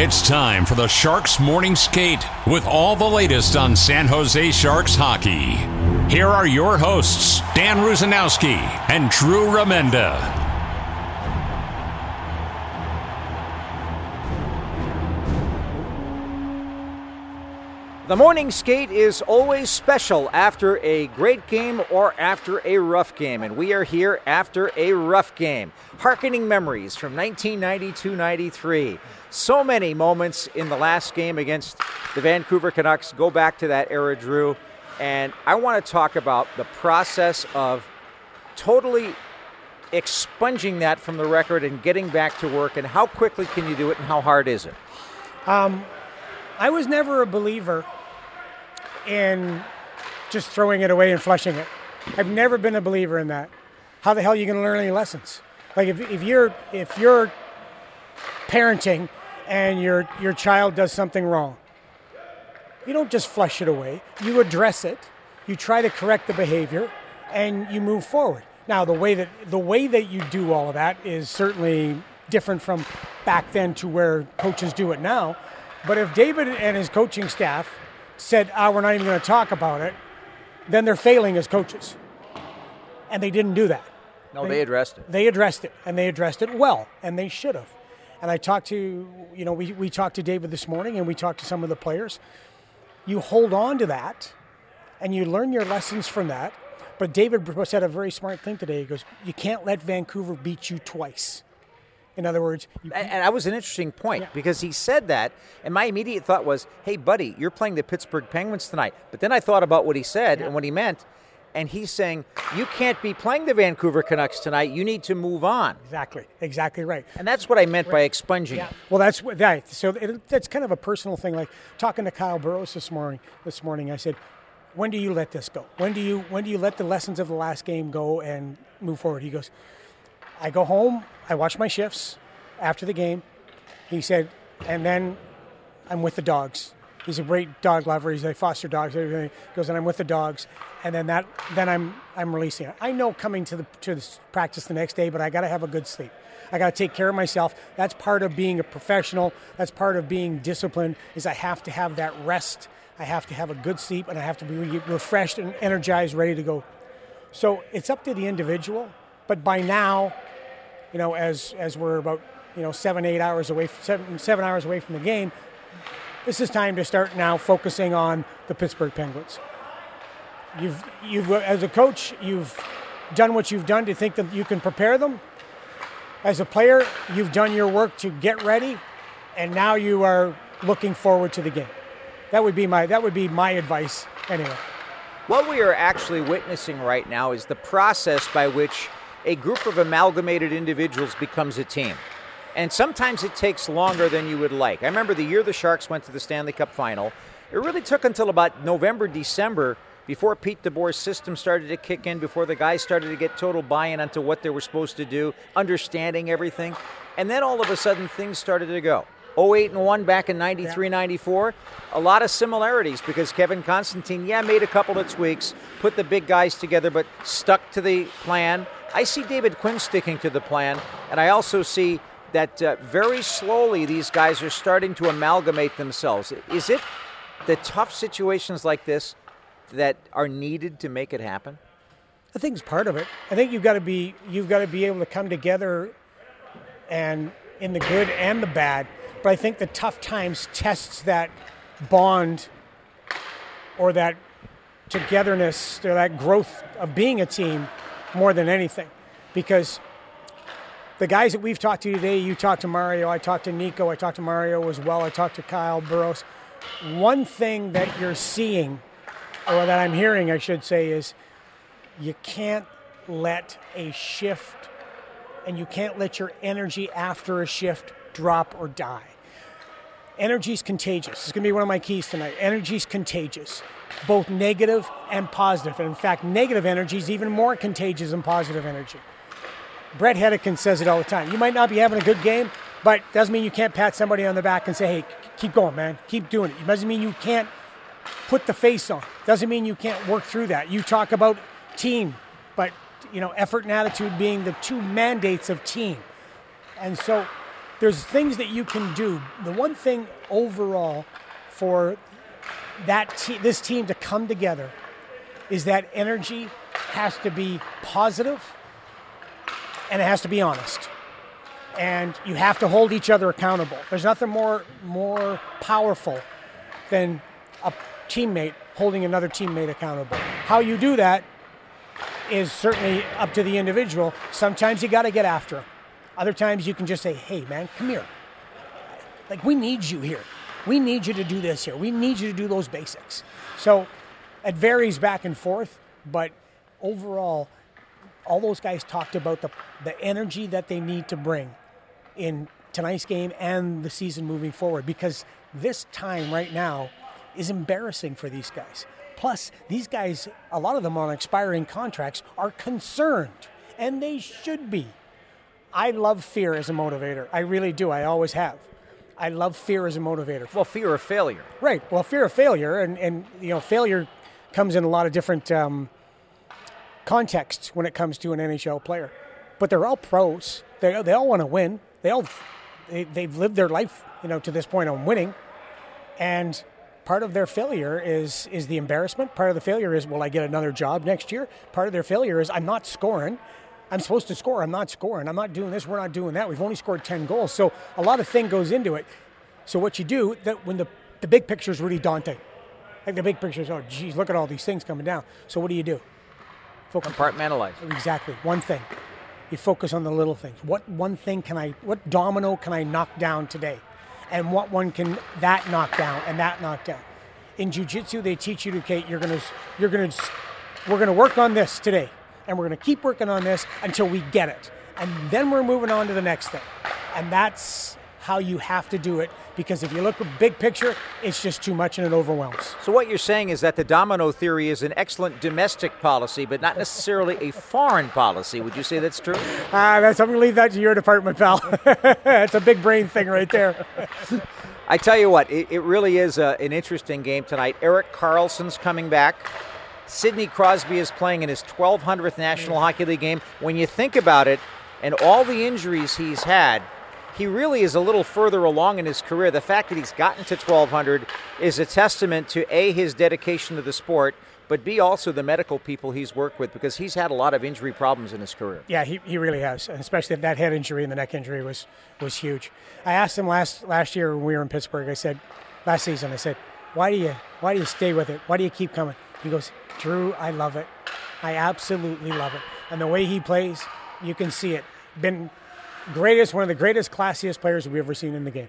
It's time for the Sharks Morning Skate with all the latest on San Jose Sharks hockey. Here are your hosts, Dan Rusanowsky and Drew Remenda. The morning skate is always special after a great game or after a rough game, and we are here after a rough game. Harkening memories from 1992 93. So many moments in the last game against the Vancouver Canucks go back to that era, Drew. And I want to talk about the process of totally expunging that from the record and getting back to work, and how quickly can you do it, and how hard is it? Um, I was never a believer in just throwing it away and flushing it. I've never been a believer in that. How the hell are you going to learn any lessons? Like if, if you're if you're parenting and your your child does something wrong, you don't just flush it away. You address it. You try to correct the behavior, and you move forward. Now the way that the way that you do all of that is certainly different from back then to where coaches do it now. But if David and his coaching staff said, ah, we're not even going to talk about it, then they're failing as coaches. And they didn't do that. No, they, they addressed it. They addressed it, and they addressed it well, and they should have. And I talked to, you know, we, we talked to David this morning, and we talked to some of the players. You hold on to that, and you learn your lessons from that. But David said a very smart thing today. He goes, You can't let Vancouver beat you twice. In other words, and, and that was an interesting point yeah. because he said that, and my immediate thought was, "Hey, buddy, you're playing the Pittsburgh Penguins tonight." But then I thought about what he said yeah. and what he meant, and he's saying you can't be playing the Vancouver Canucks tonight. You need to move on. Exactly, exactly right. And that's what I meant right. by expunging. Yeah. Well, that's what that. So it, that's kind of a personal thing. Like talking to Kyle Burroughs this morning. This morning, I said, "When do you let this go? When do you when do you let the lessons of the last game go and move forward?" He goes, "I go home. I watch my shifts after the game. He said, and then I'm with the dogs. He's a great dog lover. He's a foster. Everything. He goes, and I'm with the dogs, and then that, then I'm I'm releasing it. I know coming to the to the practice the next day, but I got to have a good sleep. I got to take care of myself. That's part of being a professional. That's part of being disciplined. Is I have to have that rest. I have to have a good sleep, and I have to be refreshed and energized, ready to go. So it's up to the individual. But by now, you know, as as we're about you know seven eight hours away seven seven hours away from the game. This is time to start now focusing on the Pittsburgh Penguins. You've you've as a coach you've done what you've done to think that you can prepare them. As a player, you've done your work to get ready, and now you are looking forward to the game. That would be my that would be my advice anyway. What we are actually witnessing right now is the process by which a group of amalgamated individuals becomes a team. And sometimes it takes longer than you would like. I remember the year the Sharks went to the Stanley Cup final, it really took until about November, December before Pete DeBoer's system started to kick in, before the guys started to get total buy in onto what they were supposed to do, understanding everything. And then all of a sudden things started to go. 08 and 1 back in 93 yeah. 94. A lot of similarities because Kevin Constantine, yeah, made a couple of tweaks, put the big guys together, but stuck to the plan. I see David Quinn sticking to the plan, and I also see that uh, very slowly these guys are starting to amalgamate themselves. Is it the tough situations like this that are needed to make it happen? I think it's part of it. I think you've got to be you've got to be able to come together and in the good and the bad. But I think the tough times tests that bond or that togetherness or that growth of being a team more than anything. Because the guys that we've talked to today, you talked to Mario, I talked to Nico, I talked to Mario as well, I talked to Kyle Burroughs. One thing that you're seeing, or that I'm hearing, I should say, is you can't let a shift and you can't let your energy after a shift drop or die. Energy is contagious. It's going to be one of my keys tonight. Energy is contagious, both negative and positive. And in fact, negative energy is even more contagious than positive energy. Bret Hedican says it all the time. You might not be having a good game, but doesn't mean you can't pat somebody on the back and say, hey, keep going, man. Keep doing it. It doesn't mean you can't put the face on. Doesn't mean you can't work through that. You talk about team, but you know, effort and attitude being the two mandates of team. And so there's things that you can do. The one thing overall for that te- this team to come together is that energy has to be positive and it has to be honest. And you have to hold each other accountable. There's nothing more more powerful than a teammate holding another teammate accountable. How you do that is certainly up to the individual. Sometimes you got to get after them. Other times you can just say, "Hey, man, come here. Like we need you here. We need you to do this here. We need you to do those basics." So it varies back and forth, but overall, all those guys talked about the the energy that they need to bring in tonight's game and the season moving forward because this time right now is embarrassing for these guys. Plus, these guys, a lot of them on expiring contracts, are concerned, and they should be. I love fear as a motivator. I really do. I always have. I love fear as a motivator. Well, fear of failure. Right. Well, fear of failure, and, and you know, failure comes in a lot of different um, contexts when it comes to an NHL player. But they're all pros. They, they all want to win. They all they, they've lived their life, you know, to this point on winning, and part of their failure is is the embarrassment. Part of the failure is will I get another job next year? Part of their failure is I'm not scoring. I'm supposed to score. I'm not scoring. I'm not doing this. We're not doing that. We've only scored 10 goals. So a lot of thing goes into it. So what you do that when the the big picture is really daunting. Like the big picture is, oh, geez, look at all these things coming down. So what do you do? Focus. Compartmentalize. Exactly. One thing. You focus on the little things. What one thing can I, what domino can I knock down today? And what one can that knock down and that knock down? In jiu-jitsu, they teach you to, okay, you're going to, you're going to, we're going to work on this today. And we're going to keep working on this until we get it. And then we're moving on to the next thing. And that's how you have to do it because if you look at big picture, it's just too much and it overwhelms. So what you're saying is that the domino theory is an excellent domestic policy, but not necessarily a foreign policy. Would you say that's true? Ah, uh, that's I'm gonna leave that to your department, pal. It's a big brain thing right there. I tell you what, it, it really is a, an interesting game tonight. Erik Karlsson's coming back. Sidney Crosby is playing in his 1200th National Hockey League game. When you think about it, and all the injuries he's had, he really is a little further along in his career. The fact that he's gotten to 1200 is a testament to A, his dedication to the sport, but B, also the medical people he's worked with because he's had a lot of injury problems in his career. Yeah, he, he really has, especially that head injury and the neck injury was, was huge. I asked him last, last year when we were in Pittsburgh, I said, last season, I said, why do you, why do you stay with it? Why do you keep coming? He goes, Drew, I love it. I absolutely love it. And the way he plays, you can see it. Been greatest, one of the greatest, classiest players we've ever seen in the game.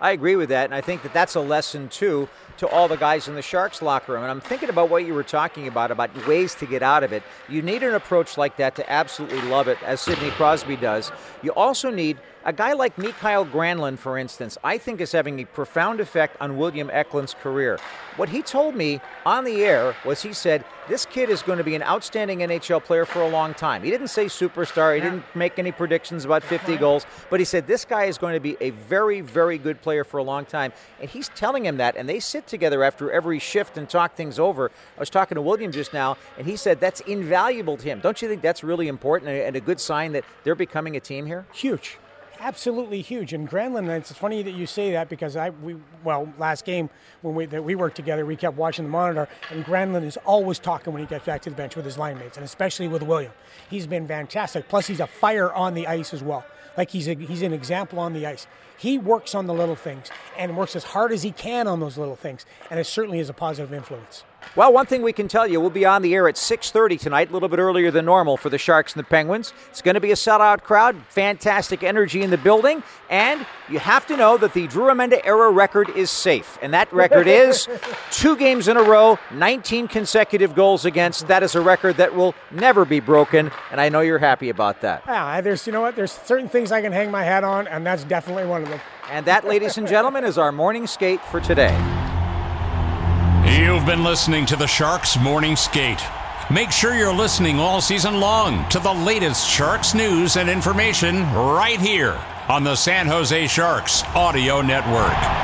I agree with that, and I think that that's a lesson too to all the guys in the Sharks locker room. And I'm thinking about what you were talking about about ways to get out of it. You need an approach like that to absolutely love it, as Sidney Crosby does. You also need a guy like Mikael Granlund, for instance, I think is having a profound effect on William Eklund's career. What he told me on the air was he said, This kid is going to be an outstanding NHL player for a long time. He didn't say superstar, he didn't make any predictions about 50 goals, but he said, This guy is going to be a very, very good player for a long time. And he's telling him that, and they sit together after every shift and talk things over. I was talking to William just now, and he said that's invaluable to him. Don't you think that's really important and a good sign that they're becoming a team here? Huge absolutely huge. And Granlund, it's funny that you say that because I, we, well, last game when we that we worked together, we kept watching the monitor, and Granlund is always talking when he gets back to the bench with his line mates, and especially with William. He's been fantastic. Plus, he's a fire on the ice as well. Like he's a, he's an example on the ice. He works on the little things and works as hard as he can on those little things, and it certainly is a positive influence. Well, one thing we can tell you, we'll be on the air at 6:30 tonight, a little bit earlier than normal for the Sharks and the Penguins. It's going to be a sellout crowd, fantastic energy in the building, and you have to know that the Drew Remenda era record is safe, and that record is two games in a row, 19 consecutive goals against. That is a record that will never be broken, and I know you're happy about that. Yeah, there's you know what? There's certain things I can hang my hat on, and that's definitely one of them. And that, ladies and gentlemen, is our morning skate for today. You've been listening to the Sharks Morning Skate. Make sure you're listening all season long to the latest Sharks news and information right here on the San Jose Sharks Audio Network.